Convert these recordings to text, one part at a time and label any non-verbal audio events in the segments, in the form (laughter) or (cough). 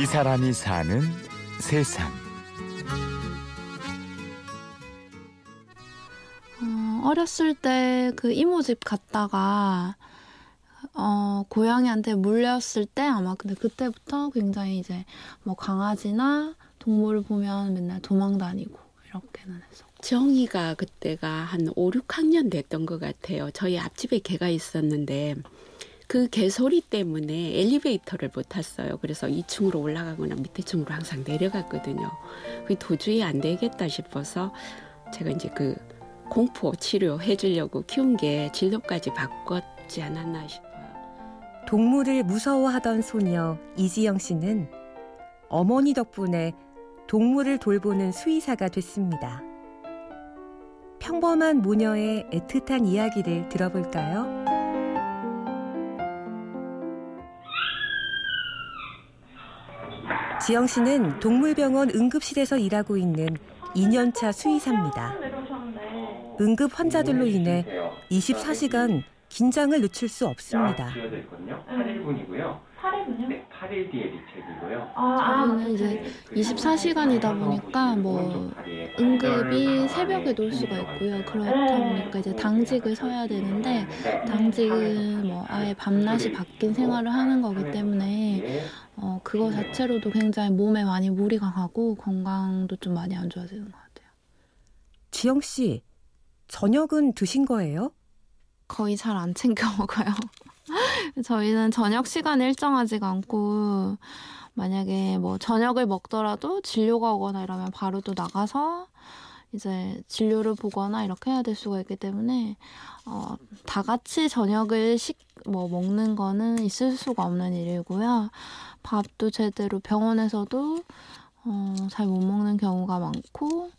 이 사람이 사는 세상. 어, 어렸을 때 그 이모 집 갔다가 어, 고양이한테 물렸을 때 아마 근데 그때부터 굉장히 이제 뭐 강아지나 동물을 보면 맨날 도망 다니고 이렇게는 했어. 정이가 그때가 한 5, 6학년 됐던 것 같아요. 저희 앞집에 개가 있었는데 그 개 소리 때문에 엘리베이터를 못 탔어요. 그래서 2층으로 올라가거나 밑에 층으로 항상 내려갔거든요. 그 도저히 안 되겠다 싶어서 제가 이제 그 공포 치료 해 주려고 키운 게 진로까지 바꿨지 않았나 싶어요. 동물을 무서워하던 소녀 이지영 씨는 어머니 덕분에 동물을 돌보는 수의사가 됐습니다. 평범한 모녀의 애틋한 이야기를 들어볼까요? 지영 씨는 동물병원 응급실에서 일하고 있는 2년차 수의사입니다. 응급 환자들로 인해 24시간 긴장을 늦출 수 없습니다. 지어져 있거든요. 8일분이고요. 8일분요? 네, 8일 뒤에 리책이고요. 아, 저희는 이제 24시간이다 보니까 뭐 응급이 새벽에도 올 수가 있고요. 그렇다 보니까 이제 당직을 서야 되는데 당직은 뭐 아예 밤낮이 바뀐 생활을 하는 거기 때문에 어, 그거 자체로도 굉장히 몸에 많이 무리가 가고 건강도 좀 많이 안 좋아지는 것 같아요. 지영 씨, 저녁은 드신 거예요? 거의 잘 안 챙겨 먹어요. (laughs) 저희는 저녁 시간 일정하지가 않고 만약에 뭐 저녁을 먹더라도 진료가 오거나 이러면 바로 또 나가서 이제 진료를 보거나 이렇게 해야 될 수가 있기 때문에 어, 다 같이 저녁을 식 뭐 먹는 거는 있을 수가 없는 일이고요. 밥도 제대로 병원에서도 어, 잘 못 먹는 경우가 많고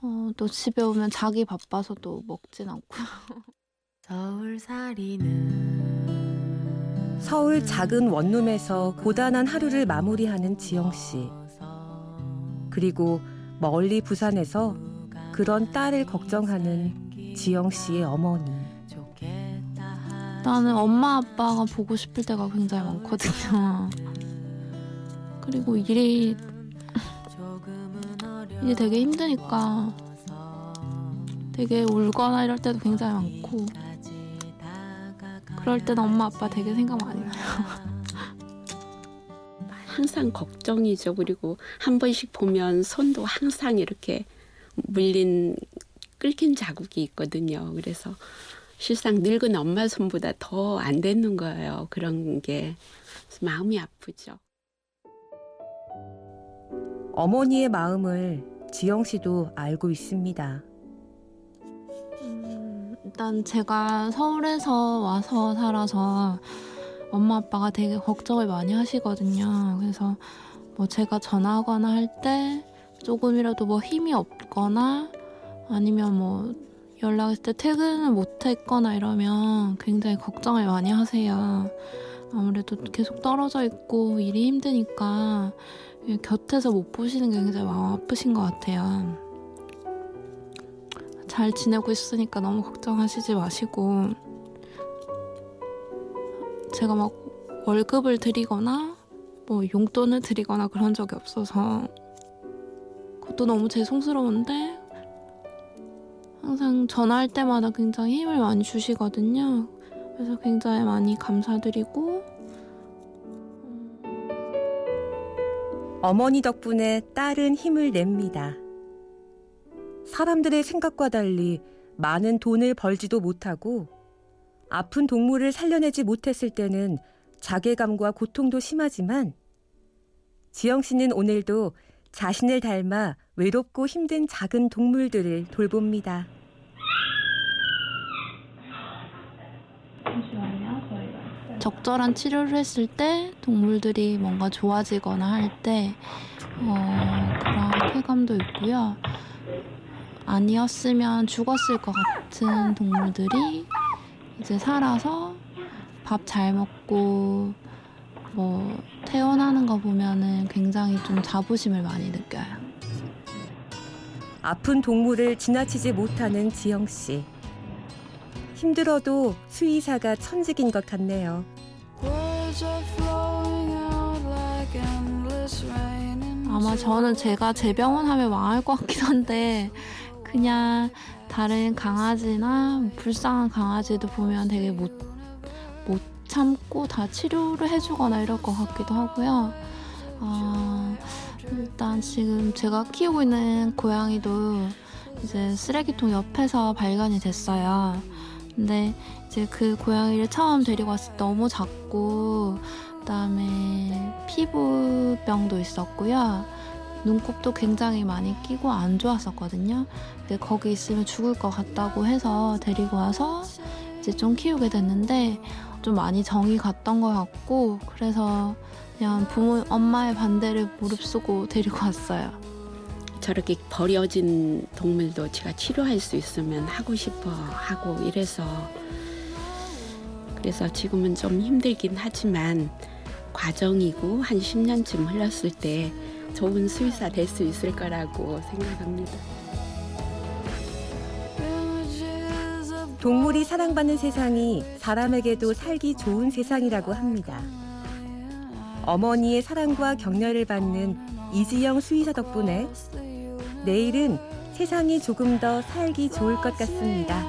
어, 또 집에 오면 자기 바빠서 또 먹진 않고요. (laughs) 서울 살이는 서울 작은 원룸에서 고단한 하루를 마무리하는 지영 씨. 그리고 멀리 부산에서 그런 딸을 걱정하는 지영 씨의 어머니. 나는 엄마 아빠가 보고 싶을 때가 굉장히 많거든요. 그리고 일이 일이 되게 힘드니까 되게 울거나 이럴 때도 굉장히 많고 그럴 때는 엄마 아빠 되게 생각 많이 나요. 항상 걱정이죠. 그리고 한 번씩 보면 손도 항상 이렇게 물린 끓긴 자국이 있거든요. 그래서 실상 늙은 엄마 손보다 더 안 되는 거예요. 그런 게 마음이 아프죠. 어머니의 마음을 지영 씨도 알고 있습니다. 음, 일단 제가 서울에서 와서 살아서 엄마 아빠가 되게 걱정을 많이 하시거든요. 그래서 뭐 제가 전화하거나 할 때 조금이라도 뭐 힘이 없거나 아니면 뭐 연락했을 때 퇴근을 못 했거나 이러면 굉장히 걱정을 많이 하세요. 아무래도 계속 떨어져 있고 일이 힘드니까 곁에서 못 보시는 게 굉장히 마음 아프신 것 같아요. 잘 지내고 있으니까 너무 걱정하시지 마시고 제가 막 월급을 드리거나 뭐 용돈을 드리거나 그런 적이 없어서 그 것도 너무 죄송스러운데 항상 전화할 때마다 굉장히 힘을 많이 주시거든요. 그래서 굉장히 많이 감사드리고 어머니 덕분에 딸은 힘을 냅니다. 사람들의 생각과 달리 많은 돈을 벌지도 못하고 아픈 동물을 살려내지 못했을 때는 자괴감과 고통도 심하지만 지영 씨는 오늘도 자신을 닮아 외롭고 힘든 작은 동물들을 돌봅니다. 적절한 치료를 했을 때 동물들이 뭔가 좋아지거나 할때 어, 그런 쾌감도 있고요. 아니었으면 죽었을 것 같은 동물들이 이제 살아서 밥 잘 먹고 뭐 태어나는 거 보면은 굉장히 좀 자부심을 많이 느껴요. 아픈 동물을 지나치지 못하는 지영 씨. 힘들어도 수의사가 천직인 것 같네요. 아마 저는 제가 제 병원 하면 망할 것 같긴 한데 그냥 다른 강아지나 불쌍한 강아지도 보면 되게 못, 못 참고 다 치료를 해주거나 이럴 것 같기도 하고요. 어, 일단 지금 제가 키우고 있는 고양이도 이제 쓰레기통 옆에서 발견이 됐어요. 근데 이제 그 고양이를 처음 데리고 왔을 때 너무 작고 그다음에 피부병도 있었고요. 눈곱도 굉장히 많이 끼고 안 좋았었거든요. 거기 있으면 죽을 것 같다고 해서 데리고 와서 이제 좀 키우게 됐는데 좀 많이 정이 갔던 것 같고 그래서 그냥 부모 엄마의 반대를 무릅쓰고 데리고 왔어요. 저렇게 버려진 동물도 제가 치료할 수 있으면 하고 싶어 하고 이래서 그래서 지금은 좀 힘들긴 하지만 과정이고 한 10년쯤 흘렀을 때 좋은 수의사 될 수 있을 거라고 생각합니다. 동물이 사랑받는 세상이 사람에게도 살기 좋은 세상이라고 합니다. 어머니의 사랑과 격려를 받는 이지영 수의사 덕분에 내일은 세상이 조금 더 살기 좋을 것 같습니다.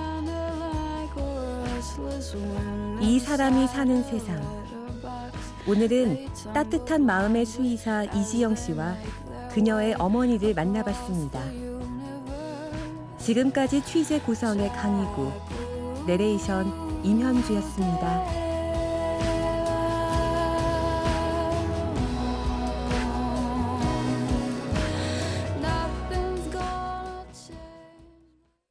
이 사람이 사는 세상. 오늘은 따뜻한 마음의 수의사 이지영 씨와 그녀의 어머니를 만나봤습니다. 지금까지 취재 고성의 강희구, 내레이션 임현주였습니다.